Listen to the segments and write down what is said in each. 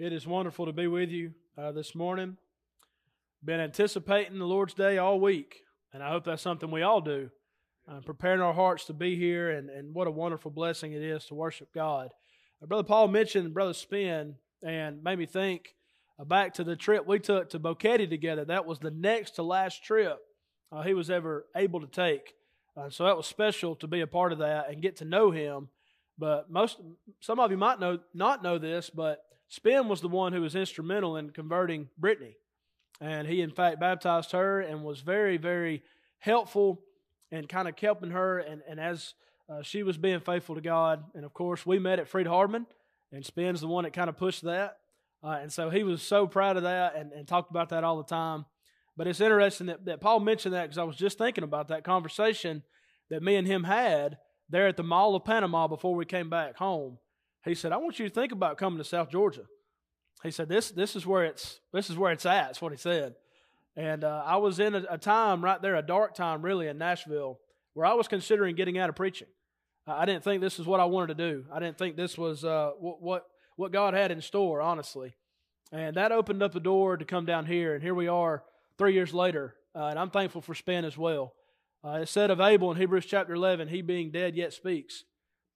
It is wonderful to be with you uh, this morning. Been anticipating the Lord's Day all week, and I hope that's something we all do. Uh, preparing our hearts to be here, and, and what a wonderful blessing it is to worship God. Uh, Brother Paul mentioned Brother Spin and made me think uh, back to the trip we took to Boquete together. That was the next to last trip uh, he was ever able to take. Uh, so that was special to be a part of that and get to know him. But most, some of you might know not know this, but Spin was the one who was instrumental in converting Brittany. And he, in fact, baptized her and was very, very helpful and kind of helping her. And, and as uh, she was being faithful to God, and of course, we met at Freed-Hardeman, and Spin's the one that kind of pushed that. Uh, and so he was so proud of that and, and talked about that all the time. But it's interesting that, that Paul mentioned that because I was just thinking about that conversation that me and him had there at the Mall of Panama before we came back home. He said, I want you to think about coming to South Georgia. He said, This, this, is, where it's, this is where it's at. That's what he said. And uh, I was in a, a, time right there, a dark time really in Nashville, where I was considering getting out of preaching. I didn't think this is what I wanted to do. I didn't think this was uh, what, what, what God had in store, honestly. And that opened up the door to come down here. And here we are three years later. Uh, and I'm thankful for Spin as well. Uh, it said of Abel in Hebrews chapter 11, he being dead yet speaks.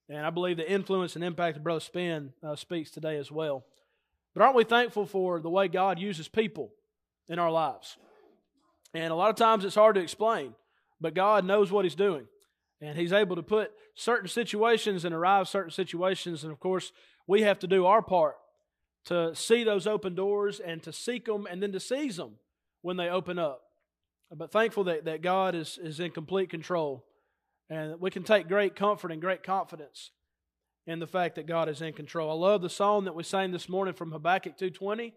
And I believe the influence and impact of Brother Spin uh, speaks today as well. But aren't we thankful for the way God uses people in our lives? And a lot of times it's hard to explain, but God knows what He's doing. And He's able to put certain situations and arrive certain situations. And of course, we have to do our part to see those open doors and to seek them and then to seize them when they open up. But thankful that, that God is, is in complete control. And we can take great comfort and great confidence in the fact that God is in control. I love the song that we sang this morning from Habakkuk 2.20.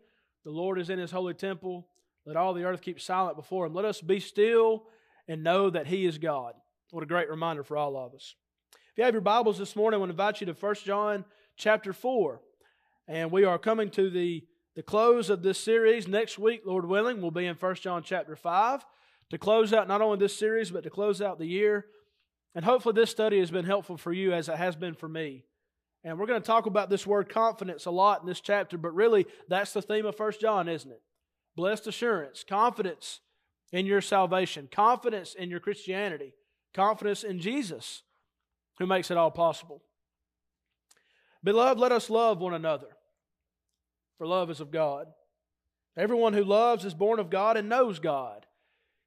The Lord is in his holy temple. Let all the earth keep silent before him. Let us be still and know that he is God. What a great reminder for all of us. If you have your Bibles this morning, I want to invite you to 1 John chapter 4. And we are coming to the, the close of this series. Next week, Lord willing, we'll be in 1 John chapter 5 to close out not only this series, but to close out the year. And hopefully, this study has been helpful for you as it has been for me. And we're going to talk about this word confidence a lot in this chapter, but really, that's the theme of First John, isn't it? Blessed assurance, confidence in your salvation, confidence in your Christianity, confidence in Jesus, who makes it all possible. Beloved, let us love one another, for love is of God. Everyone who loves is born of God and knows God.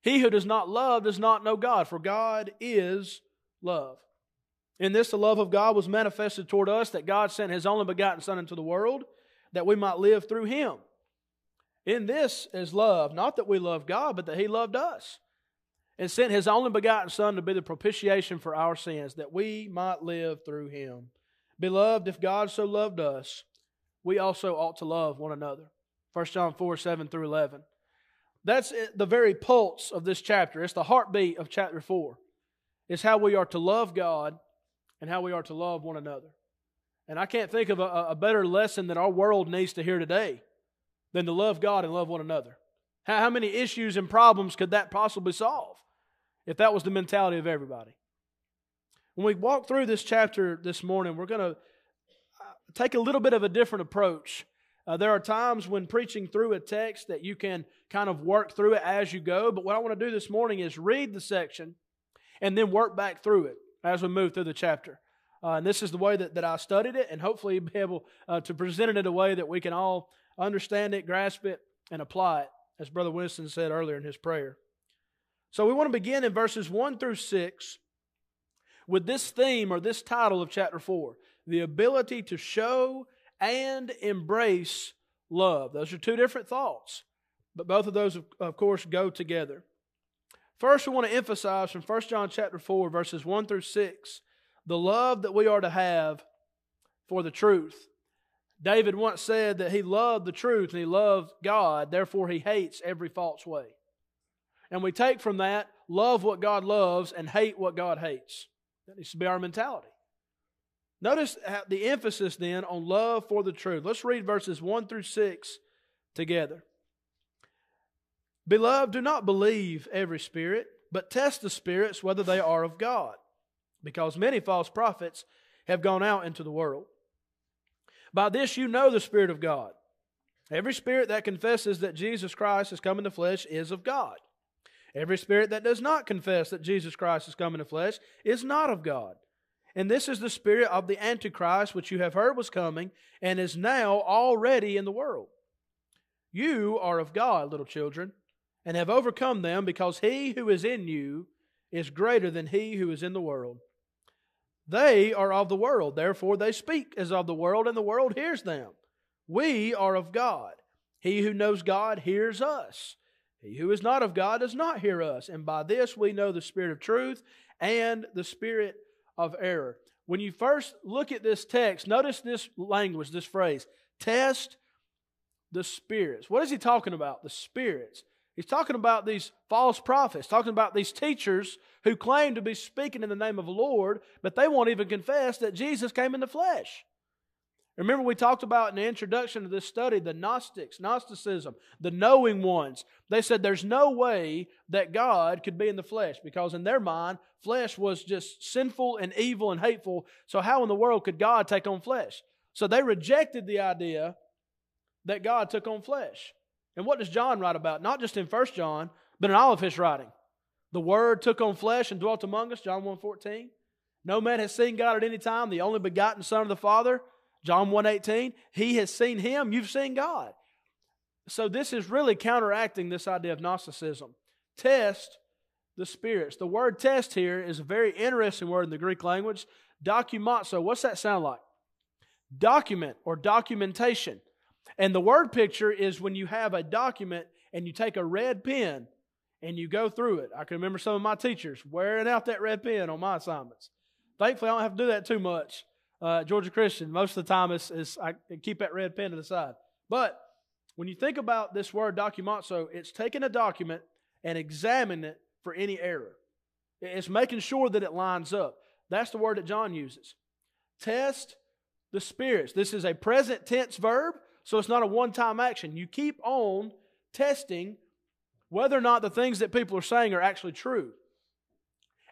He who does not love does not know God, for God is love. In this, the love of God was manifested toward us that God sent His only begotten Son into the world that we might live through Him. In this is love, not that we love God, but that He loved us and sent His only begotten Son to be the propitiation for our sins, that we might live through Him. Beloved, if God so loved us, we also ought to love one another. 1 John 4 7 through 11. That's the very pulse of this chapter. It's the heartbeat of chapter 4. It's how we are to love God and how we are to love one another. And I can't think of a, a better lesson that our world needs to hear today than to love God and love one another. How, how many issues and problems could that possibly solve if that was the mentality of everybody? When we walk through this chapter this morning, we're going to uh, take a little bit of a different approach uh, there are times when preaching through a text that you can kind of work through it as you go, but what I want to do this morning is read the section and then work back through it as we move through the chapter. Uh, and this is the way that, that I studied it, and hopefully be able uh, to present it in a way that we can all understand it, grasp it, and apply it, as Brother Winston said earlier in his prayer. So we want to begin in verses 1 through 6 with this theme or this title of chapter 4 the ability to show and embrace love. Those are two different thoughts, but both of those, of course, go together. First, we want to emphasize from 1 John chapter 4, verses 1 through 6, the love that we are to have for the truth. David once said that he loved the truth and he loved God, therefore he hates every false way. And we take from that, love what God loves and hate what God hates. That needs to be our mentality. Notice the emphasis then on love for the truth. Let's read verses 1 through 6 together. Beloved, do not believe every spirit, but test the spirits whether they are of God, because many false prophets have gone out into the world. By this you know the Spirit of God. Every spirit that confesses that Jesus Christ has come in the flesh is of God. Every spirit that does not confess that Jesus Christ has come in the flesh is not of God. And this is the spirit of the Antichrist, which you have heard was coming and is now already in the world. You are of God, little children, and have overcome them, because he who is in you is greater than he who is in the world. They are of the world, therefore they speak as of the world, and the world hears them. We are of God. He who knows God hears us. He who is not of God does not hear us. And by this we know the spirit of truth and the spirit of error. When you first look at this text, notice this language, this phrase test the spirits. What is he talking about? The spirits. He's talking about these false prophets, talking about these teachers who claim to be speaking in the name of the Lord, but they won't even confess that Jesus came in the flesh. Remember, we talked about in the introduction to this study the Gnostics, Gnosticism, the knowing ones. They said there's no way that God could be in the flesh because, in their mind, flesh was just sinful and evil and hateful. So, how in the world could God take on flesh? So, they rejected the idea that God took on flesh. And what does John write about? Not just in 1 John, but in all of his writing. The Word took on flesh and dwelt among us, John 1.14. No man has seen God at any time, the only begotten Son of the Father John 1:18, he has seen him, you've seen God. So this is really counteracting this idea of Gnosticism. Test the spirits. The word test here is a very interesting word in the Greek language. Documazo. What's that sound like? Document or documentation. And the word picture is when you have a document and you take a red pen and you go through it. I can remember some of my teachers wearing out that red pen on my assignments. Thankfully, I don't have to do that too much uh, Georgia Christian, most of the time is, is I keep that red pen to the side. But when you think about this word documazo, it's taking a document and examining it for any error. It's making sure that it lines up. That's the word that John uses. Test the spirits. This is a present tense verb, so it's not a one time action. You keep on testing whether or not the things that people are saying are actually true.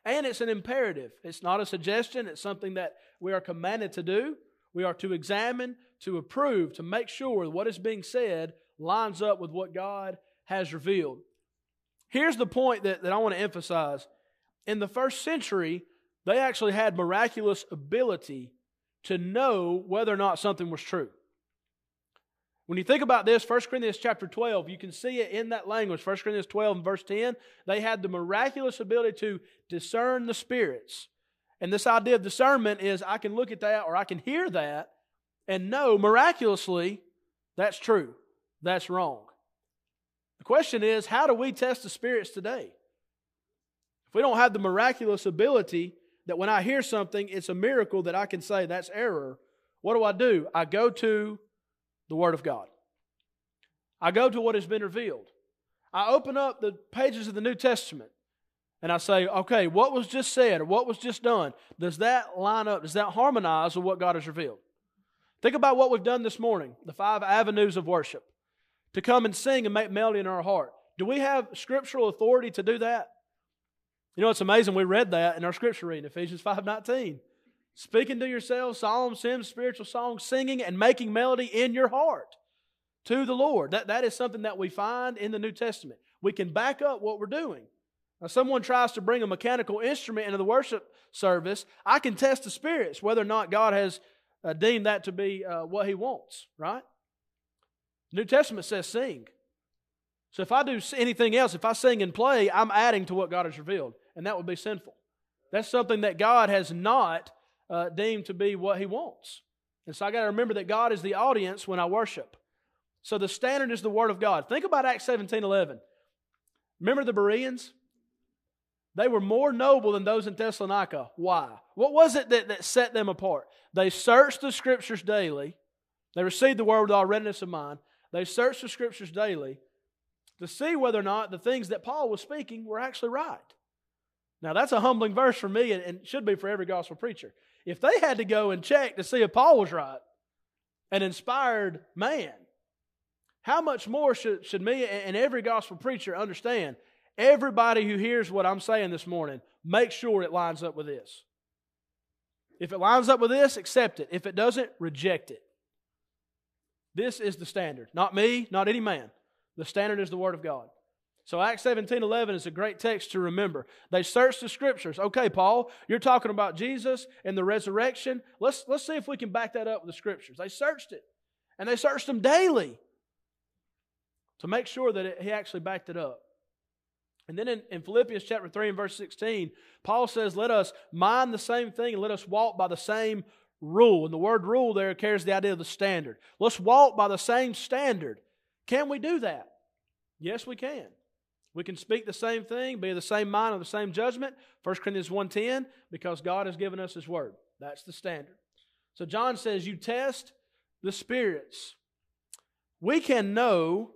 And it's an imperative. It's not a suggestion, it's something that we are commanded to do. We are to examine, to approve, to make sure what is being said lines up with what God has revealed. Here's the point that, that I want to emphasize. In the first century, they actually had miraculous ability to know whether or not something was true. When you think about this, 1 Corinthians chapter 12, you can see it in that language. 1 Corinthians 12 and verse 10, they had the miraculous ability to discern the spirits. And this idea of discernment is I can look at that or I can hear that and know miraculously that's true, that's wrong. The question is, how do we test the spirits today? If we don't have the miraculous ability that when I hear something, it's a miracle that I can say that's error, what do I do? I go to the Word of God. I go to what has been revealed. I open up the pages of the New Testament and I say, okay, what was just said or what was just done, does that line up? Does that harmonize with what God has revealed? Think about what we've done this morning, the five avenues of worship, to come and sing and make melody in our heart. Do we have scriptural authority to do that? You know, it's amazing. We read that in our scripture reading, Ephesians 5.19. Speaking to yourselves, psalms, hymns, spiritual songs, singing and making melody in your heart to the Lord. That, that is something that we find in the New Testament. We can back up what we're doing. Now, someone tries to bring a mechanical instrument into the worship service, I can test the spirits whether or not God has uh, deemed that to be uh, what He wants, right? New Testament says sing. So if I do anything else, if I sing and play, I'm adding to what God has revealed, and that would be sinful. That's something that God has not uh, deemed to be what He wants. And so I got to remember that God is the audience when I worship. So the standard is the Word of God. Think about Acts 17 11. Remember the Bereans? They were more noble than those in Thessalonica. Why? What was it that, that set them apart? They searched the scriptures daily. They received the word with all readiness of mind. They searched the scriptures daily to see whether or not the things that Paul was speaking were actually right. Now, that's a humbling verse for me and, and should be for every gospel preacher. If they had to go and check to see if Paul was right, an inspired man, how much more should, should me and every gospel preacher understand Everybody who hears what I'm saying this morning, make sure it lines up with this. If it lines up with this, accept it. If it doesn't, reject it. This is the standard. Not me, not any man. The standard is the Word of God. So Acts 17 11 is a great text to remember. They searched the scriptures. Okay, Paul, you're talking about Jesus and the resurrection. Let's, let's see if we can back that up with the scriptures. They searched it. And they searched them daily to make sure that it, he actually backed it up. And then in, in, Philippians chapter 3 and verse 16, Paul says, Let us mind the same thing and let us walk by the same rule. And the word rule there carries the idea of the standard. Let's walk by the same standard. Can we do that? Yes, we can. We can speak the same thing, be of the same mind, of the same judgment. 1 Corinthians 1.10, because God has given us His Word. That's the standard. So John says, you test the spirits. We can know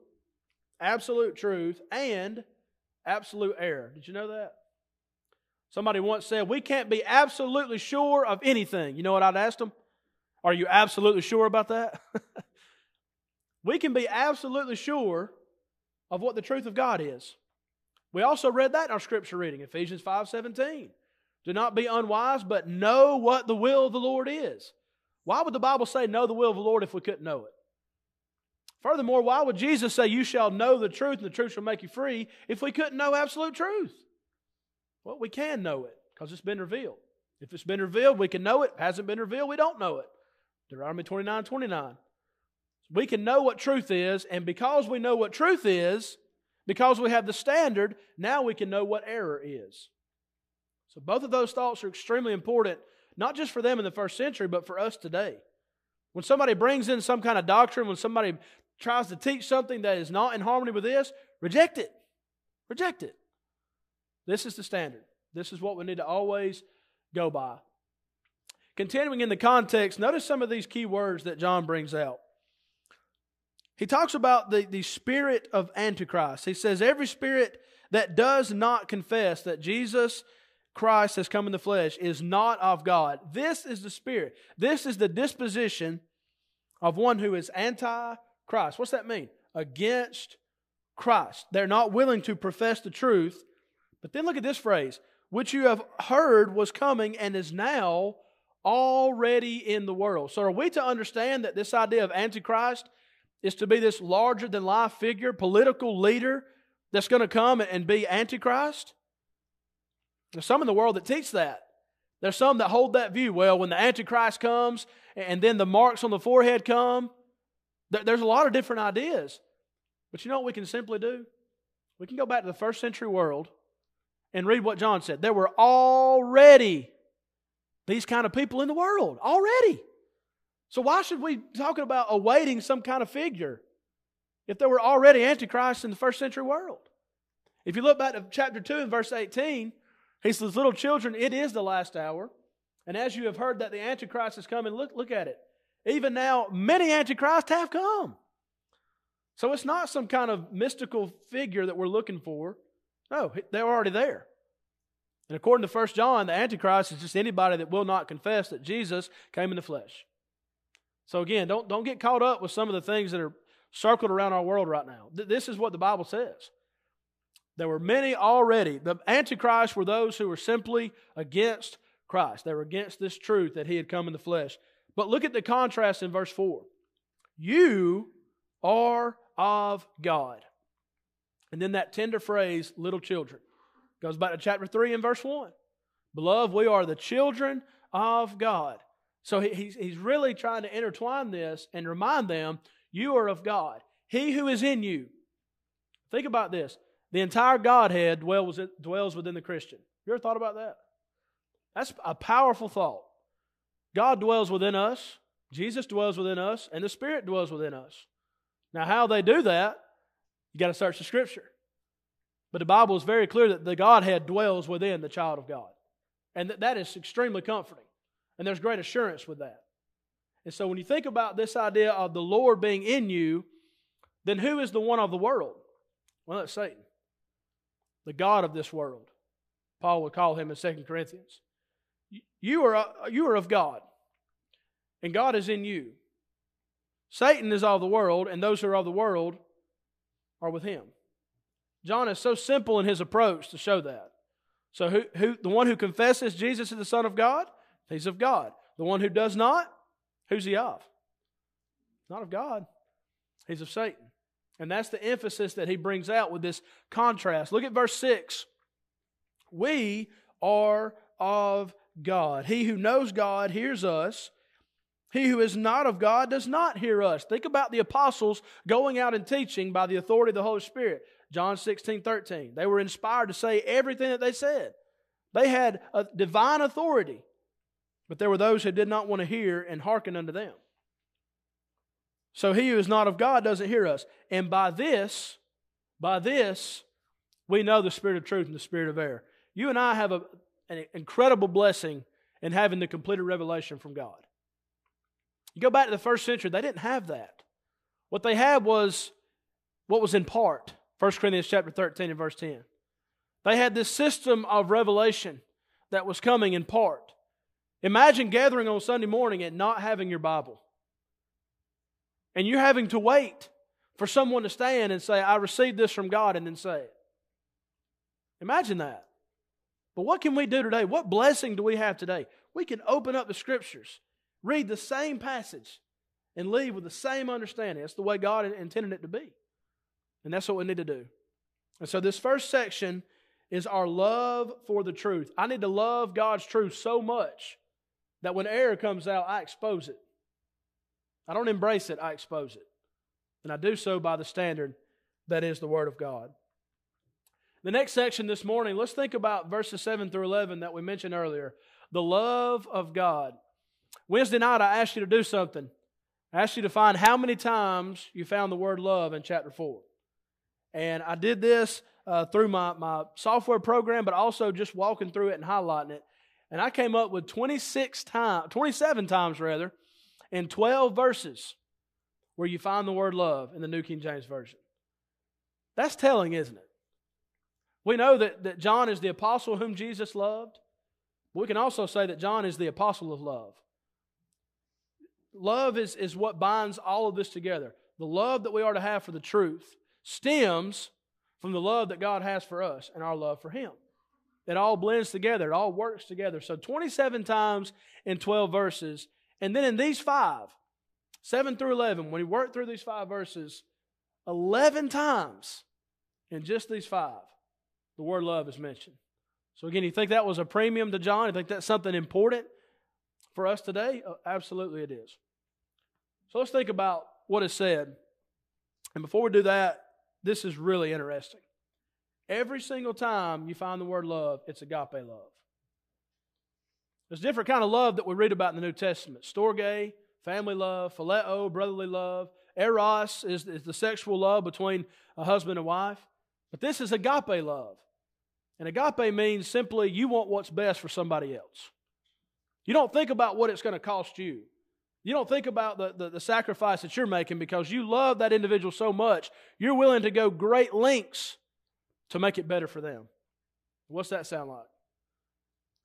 absolute truth and absolute error. Did you know that? Somebody once said, We can't be absolutely sure of anything. You know what I'd ask them? Are you absolutely sure about that? we can be absolutely sure of what the truth of God is. We also read that in our scripture reading, Ephesians 5 17. Do not be unwise, but know what the will of the Lord is. Why would the Bible say know the will of the Lord if we couldn't know it? Furthermore, why would Jesus say you shall know the truth and the truth shall make you free if we couldn't know absolute truth? Well, we can know it because it's been revealed. If it's been revealed, we can know it. it Hasn't been revealed, we don't know it. Deuteronomy 29 29. We can know what truth is, and because we know what truth is, because we have the standard, now we can know what error is. So both of those thoughts are extremely important, not just for them in the first century, but for us today. When somebody brings in some kind of doctrine, when somebody tries to teach something that is not in harmony with this, reject it. Reject it. This is the standard. This is what we need to always go by. Continuing in the context, notice some of these key words that John brings out. He talks about the, the spirit of Antichrist. He says, Every spirit that does not confess that Jesus Christ has come in the flesh is not of God. This is the spirit. This is the disposition of one who is anti Christ. What's that mean? Against Christ. They're not willing to profess the truth. But then look at this phrase, which you have heard was coming and is now already in the world. So are we to understand that this idea of Antichrist is to be this larger than life figure, political leader that's going to come and be Antichrist? There's some in the world that teach that. There's some that hold that view. Well, when the Antichrist comes and then the marks on the forehead come, there's a lot of different ideas. But you know what we can simply do? We can go back to the first century world and read what John said. There were already these kind of people in the world. Already. So why should we talking about awaiting some kind of figure if there were already antichrists in the first century world? If you look back to chapter 2 and verse 18, he says, Little children, it is the last hour. And as you have heard that the Antichrist is coming, look, look at it. Even now, many Antichrists have come. So it's not some kind of mystical figure that we're looking for. No, they're already there. And according to 1 John, the Antichrist is just anybody that will not confess that Jesus came in the flesh. So again, don't, don't get caught up with some of the things that are circled around our world right now. This is what the Bible says. There were many already. The Antichrist were those who were simply against Christ. They were against this truth that he had come in the flesh. But look at the contrast in verse 4. You are of God. And then that tender phrase, little children, goes back to chapter 3 and verse 1. Beloved, we are the children of God. So he's, he's really trying to intertwine this and remind them, you are of God. He who is in you. Think about this. The entire Godhead dwells, dwells within the Christian. You ever thought about that? That's a powerful thought. God dwells within us, Jesus dwells within us, and the Spirit dwells within us. Now, how they do that, you got to search the Scripture. But the Bible is very clear that the Godhead dwells within the child of God. And that, that is extremely comforting. And there's great assurance with that. And so when you think about this idea of the Lord being in you, then who is the one of the world? Well, that's Satan, the God of this world. Paul would call him in 2 Corinthians. You are, uh, you are of God, and God is in you. Satan is of the world, and those who are of the world are with him. John is so simple in his approach to show that. So, who, who, the one who confesses Jesus is the Son of God, he's of God. The one who does not, who's he of? Not of God. He's of Satan. And that's the emphasis that he brings out with this contrast. Look at verse 6. We are of God. He who knows God hears us. He who is not of God does not hear us. Think about the apostles going out and teaching by the authority of the Holy Spirit. John 16, 13. They were inspired to say everything that they said. They had a divine authority, but there were those who did not want to hear and hearken unto them. So he who is not of God doesn't hear us. And by this, by this, we know the spirit of truth and the spirit of error. You and I have a, an incredible blessing in having the completed revelation from God. You go back to the first century, they didn't have that. What they had was what was in part. 1 Corinthians chapter 13 and verse 10. They had this system of revelation that was coming in part. Imagine gathering on Sunday morning and not having your Bible. And you're having to wait for someone to stand and say, I received this from God, and then say it. Imagine that. But what can we do today? What blessing do we have today? We can open up the scriptures, read the same passage, and leave with the same understanding. That's the way God intended it to be. And that's what we need to do. And so, this first section is our love for the truth. I need to love God's truth so much that when error comes out, I expose it. I don't embrace it, I expose it. And I do so by the standard that is the Word of God. The next section this morning, let's think about verses 7 through 11 that we mentioned earlier. The love of God. Wednesday night, I asked you to do something. I asked you to find how many times you found the word love in chapter 4. And I did this uh, through my, my software program, but also just walking through it and highlighting it. And I came up with 26 times, 27 times rather, in 12 verses where you find the word love in the New King James Version. That's telling, isn't it? We know that, that John is the apostle whom Jesus loved. we can also say that John is the apostle of love. Love is, is what binds all of this together. The love that we are to have for the truth stems from the love that God has for us and our love for Him. It all blends together, it all works together. So 27 times in 12 verses, and then in these five, 7 through 11, when he worked through these five verses, 11 times in just these five, the word love is mentioned. So, again, you think that was a premium to John? You think that's something important for us today? Uh, absolutely, it is. So, let's think about what is said. And before we do that, this is really interesting. Every single time you find the word love, it's agape love. There's different kind of love that we read about in the New Testament. Storge, family love, phileo, brotherly love. Eros is, is the sexual love between a husband and wife. But this is agape love. And agape means simply you want what's best for somebody else. You don't think about what it's going to cost you. You don't think about the, the, the, sacrifice that you're making because you love that individual so much, you're willing to go great lengths to make it better for them. What's that sound like?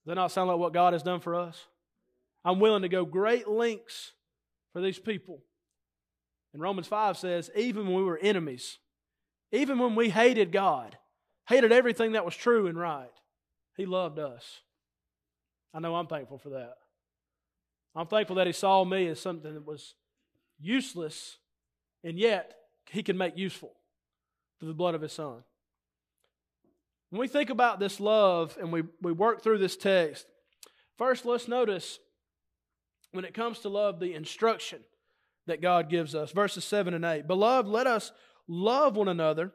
Does that not sound like what God has done for us? I'm willing to go great lengths for these people. And Romans 5 says, even when we were enemies, even when we hated God, hated everything that was true and right, He loved us. I know I'm thankful for that. I'm thankful that He saw me as something that was useless, and yet He can make useful through the blood of His Son. When we think about this love and we, we work through this text, first let's notice when it comes to love the instruction that God gives us. Verses 7 and 8. Beloved, let us love one another,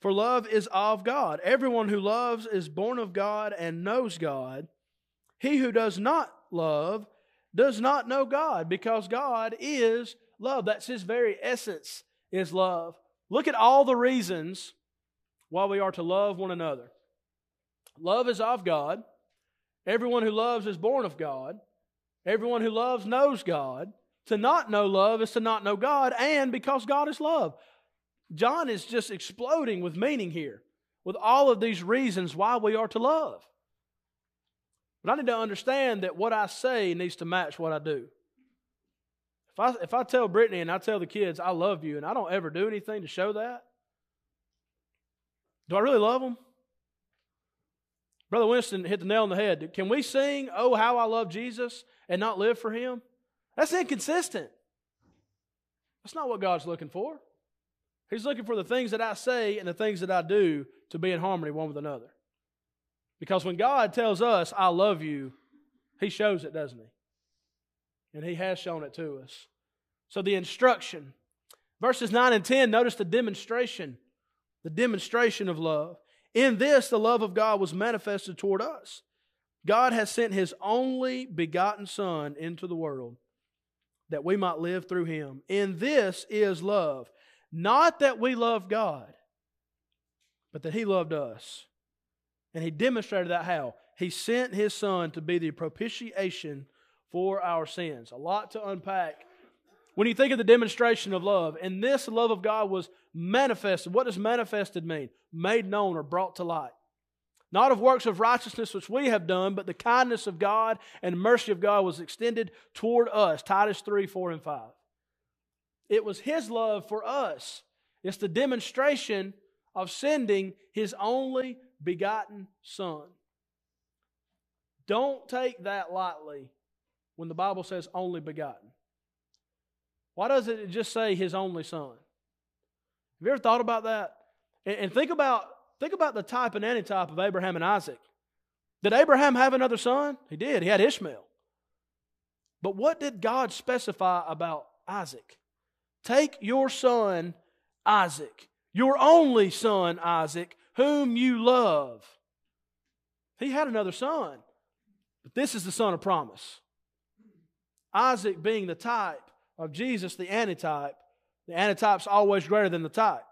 for love is of God. Everyone who loves is born of God and knows God. He who does not love does not know God, because God is love. That's his very essence, is love. Look at all the reasons why we are to love one another. Love is of God. Everyone who loves is born of God. Everyone who loves knows God. To not know love is to not know God, and because God is love. John is just exploding with meaning here, with all of these reasons why we are to love. But I need to understand that what I say needs to match what I do. If I, if I tell Brittany and I tell the kids, I love you, and I don't ever do anything to show that, do I really love them? Brother Winston hit the nail on the head. Can we sing, Oh, how I love Jesus, and not live for him? That's inconsistent. That's not what God's looking for. He's looking for the things that I say and the things that I do to be in harmony one with another. Because when God tells us, I love you, He shows it, doesn't He? And He has shown it to us. So the instruction, verses 9 and 10, notice the demonstration, the demonstration of love. In this, the love of God was manifested toward us. God has sent His only begotten Son into the world that we might live through Him. In this is love. Not that we love God, but that He loved us. And He demonstrated that how? He sent His Son to be the propitiation for our sins. A lot to unpack. When you think of the demonstration of love, and this love of God was manifested. What does manifested mean? Made known or brought to light. Not of works of righteousness which we have done, but the kindness of God and mercy of God was extended toward us. Titus 3, 4, and 5. It was His love for us. It's the demonstration of sending His only begotten Son. Don't take that lightly when the Bible says only begotten. Why doesn't it just say His only Son? Have you ever thought about that? And, think about think about the type and antitype of Abraham and Isaac. Did Abraham have another son? He did. He had Ishmael. But what did God specify about Isaac? Take your son, Isaac, your only son, Isaac, whom you love. He had another son, but this is the son of promise. Isaac being the type of Jesus, the antitype. The antitype's always greater than the type.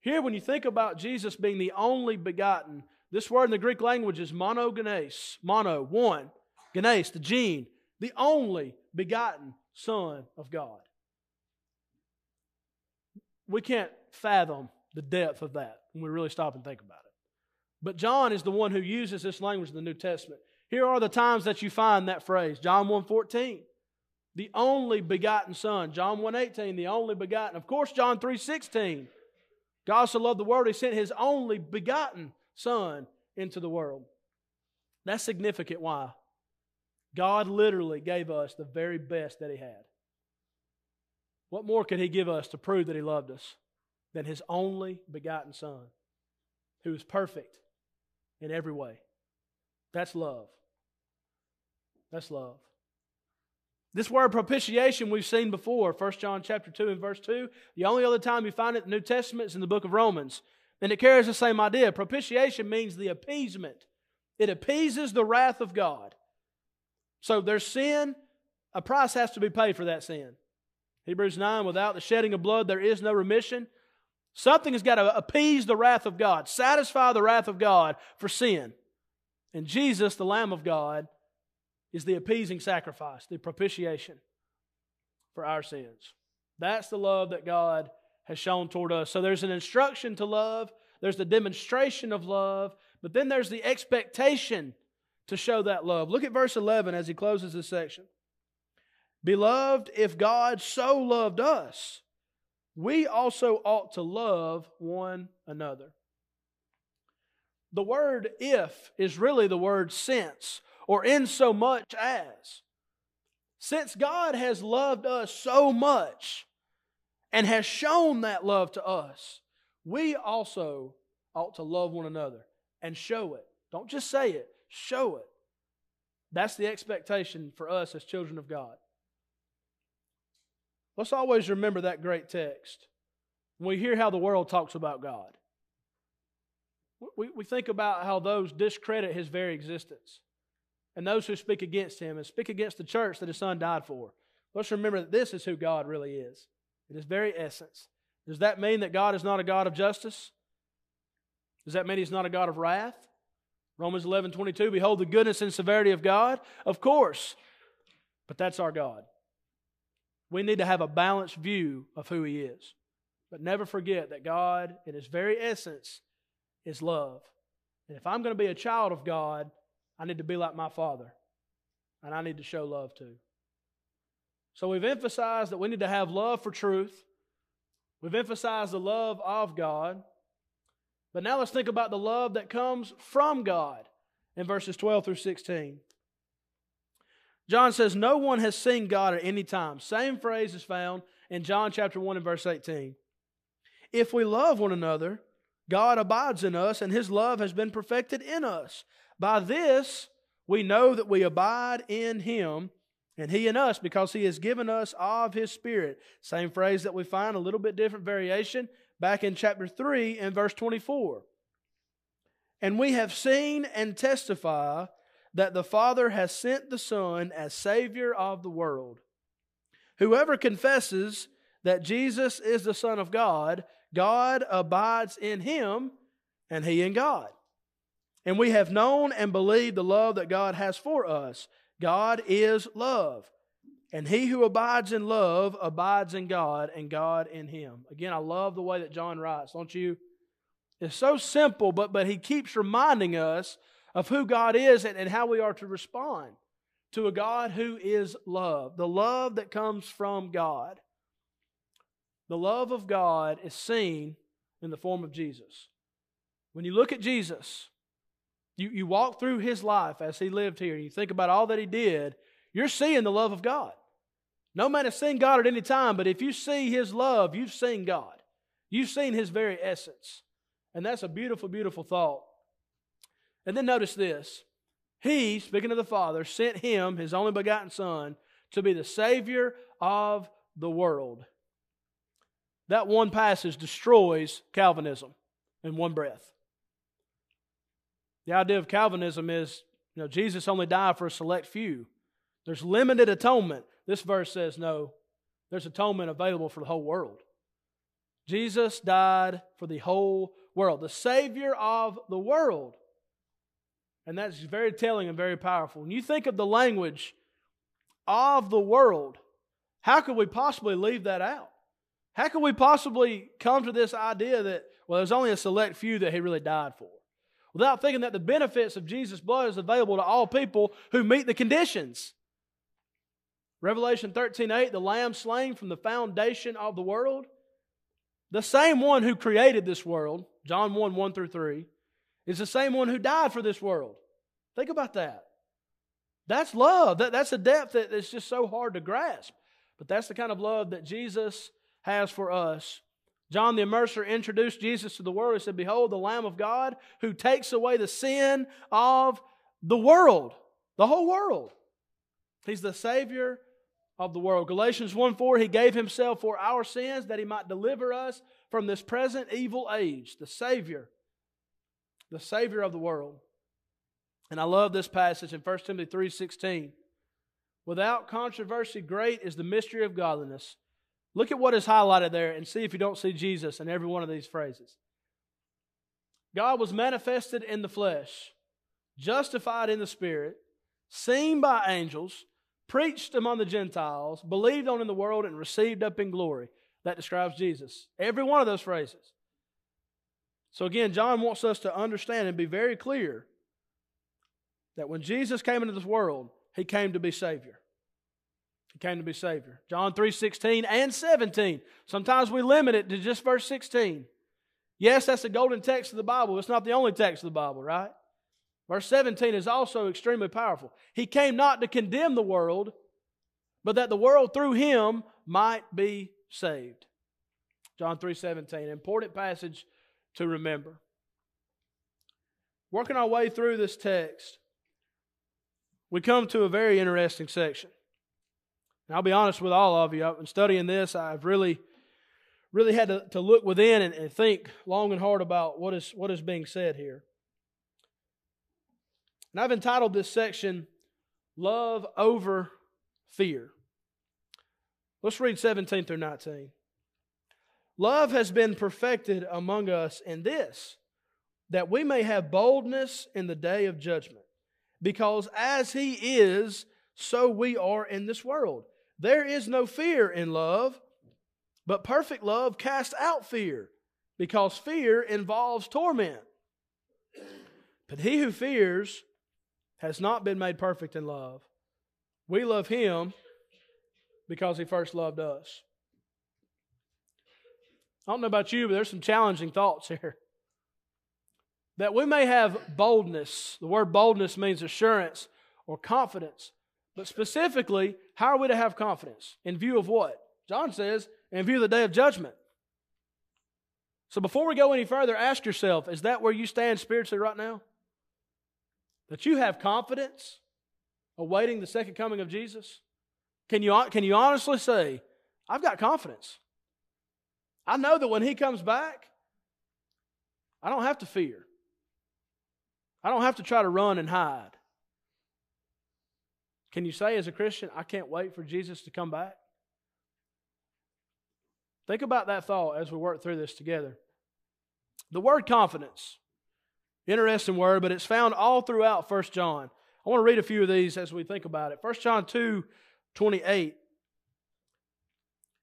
Here, when you think about Jesus being the only begotten, this word in the Greek language is monogenes. Mono, one. Genes, the gene. The only begotten Son of God we can't fathom the depth of that when we really stop and think about it. But John is the one who uses this language in the New Testament. Here are the times that you find that phrase. John 1:14, the only begotten son. John 1:18, the only begotten. Of course, John 3:16. God so loved the world, he sent his only begotten son into the world. That's significant. Why? God literally gave us the very best that he had. What more could he give us to prove that he loved us than his only begotten Son, who is perfect in every way? That's love. That's love. This word propitiation we've seen before, 1 John chapter 2 and verse 2. The only other time you find it in the New Testament is in the book of Romans. And it carries the same idea. Propitiation means the appeasement. It appeases the wrath of God. So there's sin, a price has to be paid for that sin. Hebrews 9, without the shedding of blood, there is no remission. Something has got to appease the wrath of God, satisfy the wrath of God for sin. And Jesus, the Lamb of God, is the appeasing sacrifice, the propitiation for our sins. That's the love that God has shown toward us. So there's an instruction to love, there's the demonstration of love, but then there's the expectation to show that love. Look at verse 11 as he closes this section. Beloved, if God so loved us, we also ought to love one another. The word if is really the word since or in so much as. Since God has loved us so much and has shown that love to us, we also ought to love one another and show it. Don't just say it, show it. That's the expectation for us as children of God. Let's always remember that great text. When we hear how the world talks about God, we, we think about how those discredit his very existence and those who speak against him and speak against the church that his son died for. Let's remember that this is who God really is in his very essence. Does that mean that God is not a God of justice? Does that mean he's not a God of wrath? Romans 11 22, behold the goodness and severity of God? Of course. But that's our God. We need to have a balanced view of who He is. But never forget that God, in His very essence, is love. And if I'm going to be a child of God, I need to be like my Father. And I need to show love too. So we've emphasized that we need to have love for truth. We've emphasized the love of God. But now let's think about the love that comes from God in verses 12 through 16. John says, No one has seen God at any time. Same phrase is found in John chapter 1 and verse 18. If we love one another, God abides in us, and his love has been perfected in us. By this we know that we abide in him, and he in us, because he has given us of his Spirit. Same phrase that we find, a little bit different variation, back in chapter 3 and verse 24. And we have seen and testify that the Father has sent the Son as Savior of the world. Whoever confesses that Jesus is the Son of God, God abides in him, and he in God. And we have known and believed the love that God has for us. God is love. And he who abides in love abides in God, and God in him. Again, I love the way that John writes, don't you? It's so simple, but, but he keeps reminding us of who God is and, and how we are to respond to a God who is love, the love that comes from God. The love of God is seen in the form of Jesus. When you look at Jesus, you, you walk through his life as he lived here, and you think about all that he did, you're seeing the love of God. No man has seen God at any time, but if you see his love, you've seen God. You've seen his very essence. And that's a beautiful, beautiful thought. And then notice this He, speaking of the Father, sent him, his only begotten Son, to be the Savior of the world. That one passage destroys Calvinism in one breath. The idea of Calvinism is, you know, Jesus only died for a select few. There's limited atonement. This verse says no, there's atonement available for the whole world. Jesus died for the whole world, the Savior of the world. And that's very telling and very powerful. When you think of the language of the world, how could we possibly leave that out? How could we possibly come to this idea that, well, there's only a select few that he really died for? Without thinking that the benefits of Jesus' blood is available to all people who meet the conditions. Revelation 13 8, the Lamb slain from the foundation of the world. The same one who created this world, John 1 1 through 3, is the same one who died for this world. Think about that. That's love. That, that's a depth that is just so hard to grasp. But that's the kind of love that Jesus has for us. John the Immerser introduced Jesus to the world. He said, Behold, the Lamb of God who takes away the sin of the world, the whole world. He's the Savior of the world. Galatians 1 4, He gave Himself for our sins that He might deliver us from this present evil age. The Savior, the Savior of the world. And I love this passage in 1 Timothy 3 16. Without controversy, great is the mystery of godliness. Look at what is highlighted there and see if you don't see Jesus in every one of these phrases. God was manifested in the flesh, justified in the spirit, seen by angels, preached among the Gentiles, believed on in the world, and received up in glory. That describes Jesus. Every one of those phrases. So again, John wants us to understand and be very clear that when Jesus came into this world, he came to be Savior. He came to be Savior. John 3 16 and 17. Sometimes we limit it to just verse 16. Yes, that's the golden text of the Bible. It's not the only text of the Bible, right? Verse 17 is also extremely powerful. He came not to condemn the world, but that the world through him might be saved. John 3 17. Important passage to remember. Working our way through this text, we come to a very interesting section. And I'll be honest with all of you, been studying this, I've really, really had to, to look within and, and think long and hard about what is, what is being said here. And I've entitled this section, Love Over Fear. Let's read 17 through 19. Love has been perfected among us in this, that we may have boldness in the day of judgment. Because as He is, so we are in this world. There is no fear in love, but perfect love casts out fear, because fear involves torment. But he who fears has not been made perfect in love. We love him because he first loved us. I don't know about you, but there's some challenging thoughts here. That we may have boldness. The word boldness means assurance or confidence but specifically, how are we to have confidence? In view of what? John says, in view of the day of judgment. So before we go any further, ask yourself is that where you stand spiritually right now? That you have confidence awaiting the second coming of Jesus? Can you, can you honestly say, I've got confidence? I know that when He comes back, I don't have to fear. I don't have to try to run and hide. Can you say, as a Christian, I can't wait for Jesus to come back? Think about that thought as we work through this together. The word confidence, interesting word, but it's found all throughout 1 John. I want to read a few of these as we think about it. 1 John 2 28.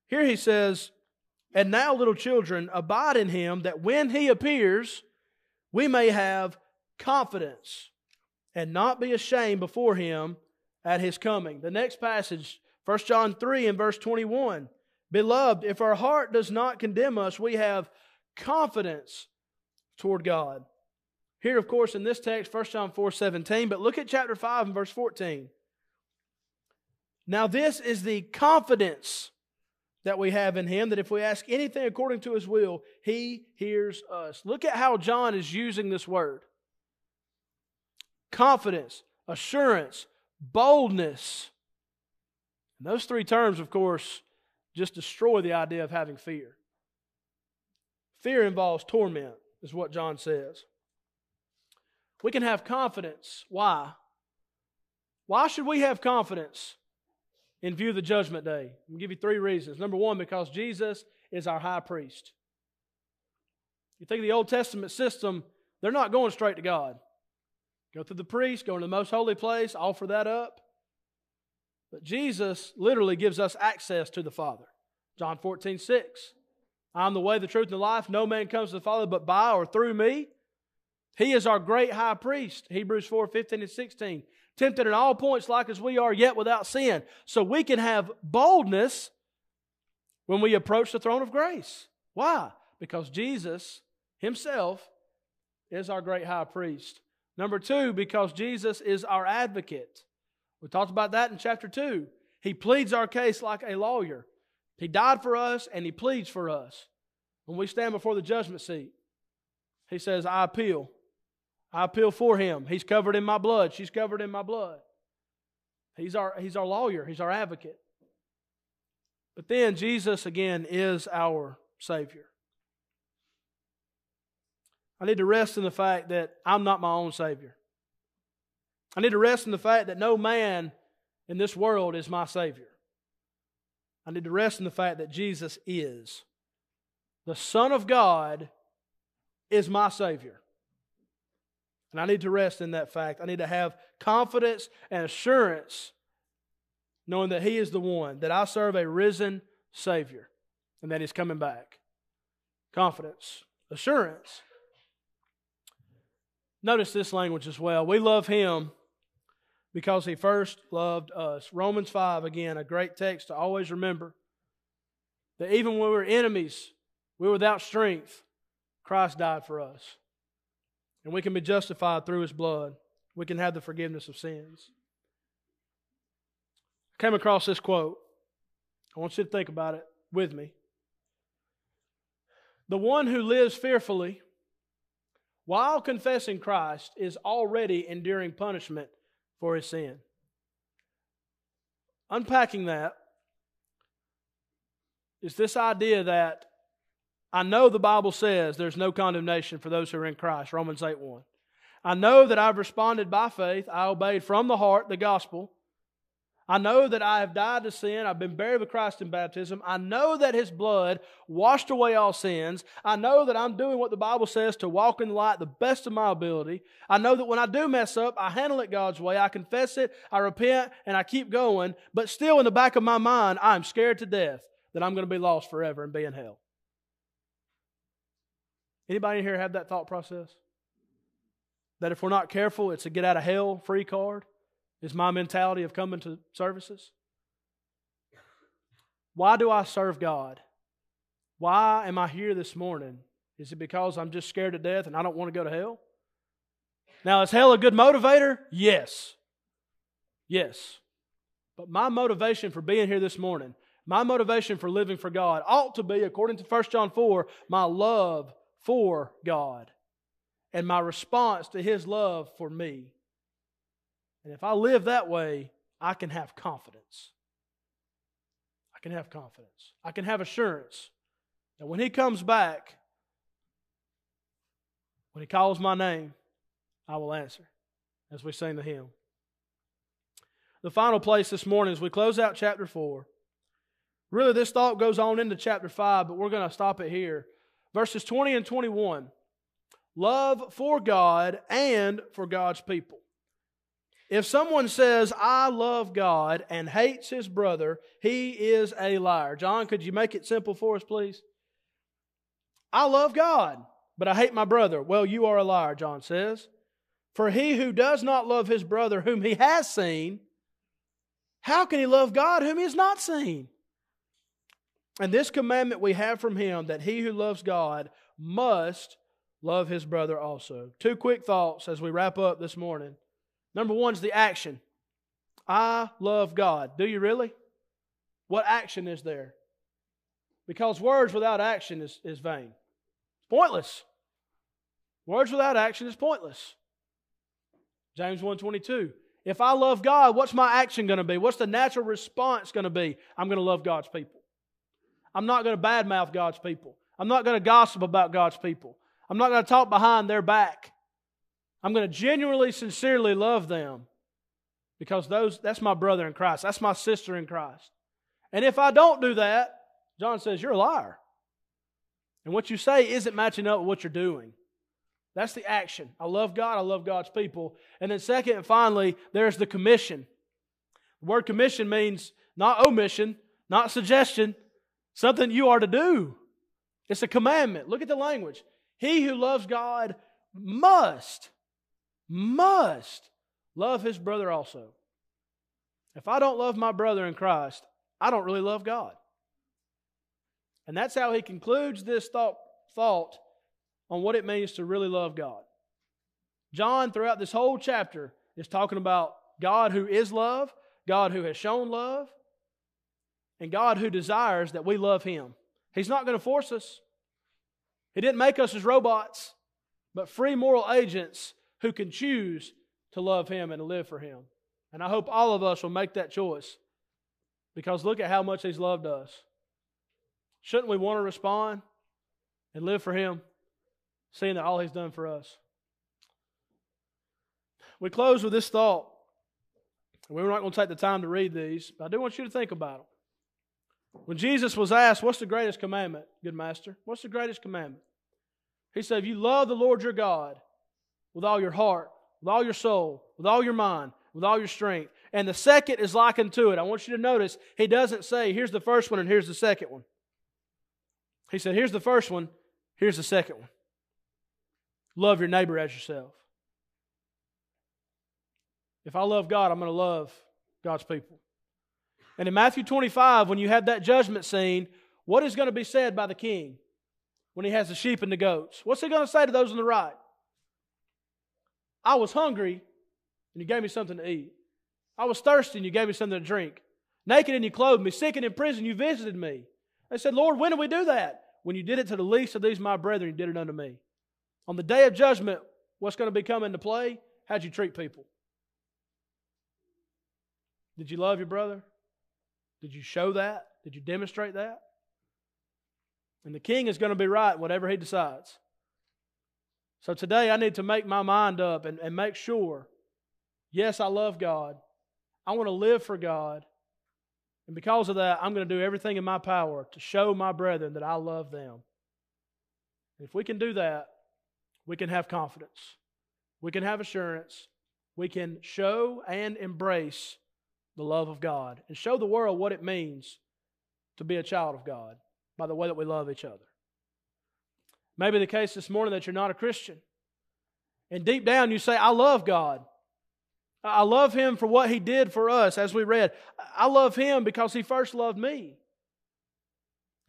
Here he says, And now, little children, abide in him, that when he appears, we may have confidence and not be ashamed before him at his coming. The next passage, 1 John 3 and verse 21. Beloved, if our heart does not condemn us, we have confidence toward God. Here, of course, in this text, 1 John 4 17, but look at chapter 5 and verse 14. Now, this is the confidence that we have in Him that if we ask anything according to His will, He hears us. Look at how John is using this word confidence, assurance, boldness. And those three terms, of course, just destroy the idea of having fear. Fear involves torment, is what John says. We can have confidence. Why? Why should we have confidence in view of the judgment day? I'll give you three reasons. Number one, because Jesus is our high priest. You think of the Old Testament system, they're not going straight to God. Go through the priest, go into the most holy place, offer that up. But Jesus literally gives us access to the Father. John 14, 6. I'm the way, the truth, and the life. No man comes to the Father but by or through me. He is our great high priest, Hebrews 4 15 and 16. Tempted in all points like as we are, yet without sin. So we can have boldness when we approach the throne of grace. Why? Because Jesus Himself is our great high priest. Number two, because Jesus is our advocate. We talked about that in chapter 2. He pleads our case like a lawyer. He died for us and He pleads for us. When we stand before the judgment seat, He says, I appeal. I appeal for him. He's covered in my blood. She's covered in my blood. He's our, he's our lawyer, he's our advocate. But then Jesus, again, is our Savior. I need to rest in the fact that I'm not my own Savior. I need to rest in the fact that no man in this world is my Savior. I need to rest in the fact that Jesus is. The Son of God is my Savior. And I need to rest in that fact. I need to have confidence and assurance knowing that He is the one, that I serve a risen Savior, and that He's coming back. Confidence, assurance. Notice this language as well. We love Him because He first loved us. Romans 5, again, a great text to always remember that even when we were enemies, we were without strength, Christ died for us. And we can be justified through his blood. We can have the forgiveness of sins. I came across this quote. I want you to think about it with me. The one who lives fearfully while confessing Christ is already enduring punishment for his sin. Unpacking that is this idea that I know the Bible says there's no condemnation for those who are in Christ, Romans 8 1. I know that I've responded by faith. I obeyed from the heart the gospel. I know that I have died to sin. I've been buried with Christ in baptism. I know that His blood washed away all sins. I know that I'm doing what the Bible says to walk in the light the best of my ability. I know that when I do mess up, I handle it God's way. I confess it, I repent, and I keep going. But still, in the back of my mind, I'm scared to death that I'm going to be lost forever and be in hell. Anybody here have that thought process? That if we're not careful, it's a get out of hell free card? Is my mentality of coming to services? Why do I serve God? Why am I here this morning? Is it because I'm just scared to death and I don't want to go to hell? Now, is hell a good motivator? Yes. Yes. But my motivation for being here this morning, My motivation for living for God ought to be, according to 1 John 4, my love for God and my response to His love for me. And if I live that way, I can have confidence. I can have confidence. I can have assurance that when He comes back, when He calls my name, I will answer as we sing the hymn. The final place this morning as we close out chapter 4. Really, this thought goes on into chapter 5, but we're going to stop it here. Verses 20 and 21 love for God and for God's people. If someone says, I love God and hates his brother, he is a liar. John, could you make it simple for us, please? I love God, but I hate my brother. Well, you are a liar, John says. For he who does not love his brother whom he has seen, how can he love God whom he has not seen? And this commandment we have from him that he who loves God must love his brother also. Two quick thoughts as we wrap up this morning. Number one is the action. I love God. Do you really? What action is there? Because words without action is, is vain. It's pointless. Words without action is pointless. James 122. If I love God, what's my action going to be? What's the natural response going to be? I'm going to love God's people. I'm not going to badmouth God's people. I'm not going to gossip about God's people. I'm not going to talk behind their back. I'm going to genuinely, sincerely love them because those, that's my brother in Christ. That's my sister in Christ. And if I don't do that, John says, you're a liar. And what you say isn't matching up with what you're doing. That's the action. I love God. I love God's people. And then, second and finally, there's the commission. The word commission means not omission, not suggestion, something you are to do. It's a commandment. Look at the language. He who loves God must must love his brother also. If I don't love my brother in Christ, I don't really love God. And that's how he concludes this thought, thought on what it means to really love God. John, throughout this whole chapter, is talking about God who is love, God who has shown love, and God who desires that we love him. He's not going to force us. He didn't make us as robots, but free moral agents who can choose to love Him and to live for Him. And I hope all of us will make that choice because look at how much He's loved us. Shouldn't we want to respond and live for Him, seeing that all He's done for us? We close with this thought. We're not going to take the time to read these, but I do want you to think about them. When Jesus was asked, What's the greatest commandment, good master? What's the greatest commandment? He said, If you love the Lord your God with all your heart, with all your soul, with all your mind, with all your strength. And the second is likened to it. I want you to notice he doesn't say, here's the first one and here's the second one. He said, here's the first one, here's the second one. Love your neighbor as yourself. If I love God, I'm going to love God's people. And in Matthew 25, when you have that judgment scene, what is going to be said by the king when he has the sheep and the goats? What's he going to say to those on the right? I was hungry and you gave me something to eat. I was thirsty and you gave me something to drink. Naked and you clothed me. Sick and in prison you visited me. They said, Lord, when did we do that? When you did it to the least of these my brethren, you did it unto me. On the day of judgment, what's going to be coming into play? How'd you treat people? Did you love your brother? Did you show that? Did you demonstrate that? And the king is going to be right, whatever he decides. So today I need to make my mind up and, and make sure yes, I love God. I want to live for God. And because of that, I'm going to do everything in my power to show my brethren that I love them. And if we can do that, we can have confidence. We can have assurance. We can show and embrace the love of God and show the world what it means to be a child of God by the way that we love each other. Maybe the case this morning that you're not a Christian. And deep down you say, I love God. I love Him for what He did for us, as we read. I love Him because He first loved me.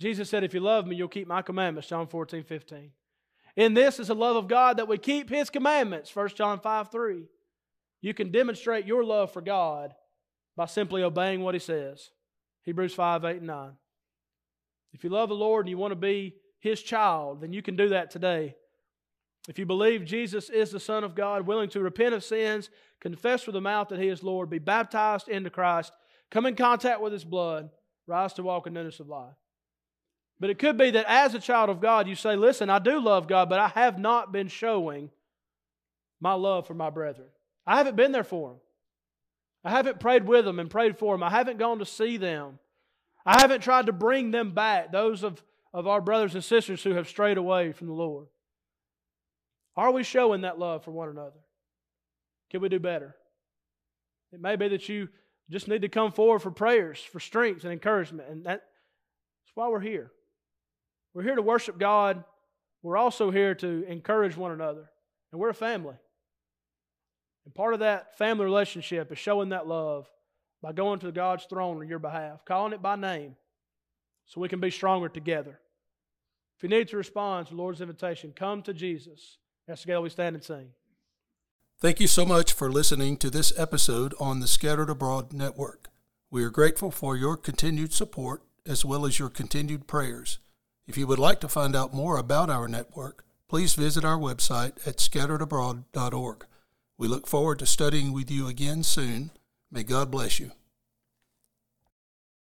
Jesus said, If you love me, you'll keep my commandments, John 14, 15. In this is the love of God that we keep His commandments, 1 John 5, 3. You can demonstrate your love for God by simply obeying what He says. Hebrews 5, 8, and 9. If you love the Lord and you want to be His child, then you can do that today. If you believe Jesus is the Son of God, willing to repent of sins, confess with the mouth that He is Lord, be baptized into Christ, come in contact with His blood, rise to walk in newness of life. But it could be that as a child of God, you say, Listen, I do love God, but I have not been showing my love for my brethren. I haven't been there for them. I haven't prayed with them and prayed for them. I haven't gone to see them. I haven't tried to bring them back, those of, of our brothers and sisters who have strayed away from the Lord. Are we showing that love for one another? Can we do better? It may be that you just need to come forward for prayers, for strength and encouragement, and that's why we're here. We're here to worship God. We're also here to encourage one another, and we're a family. And part of that family relationship is showing that love by going to God's throne on your behalf, calling it by name, so we can be stronger together. If you need to respond to the Lord's invitation, come to Jesus. As together we stand and sing. Thank you so much for listening to this episode on the Scattered Abroad Network. We are grateful for your continued support as well as your continued prayers. If you would like to find out more about our network, please visit our website at scatteredabroad.org. We look forward to studying with you again soon. May God bless you.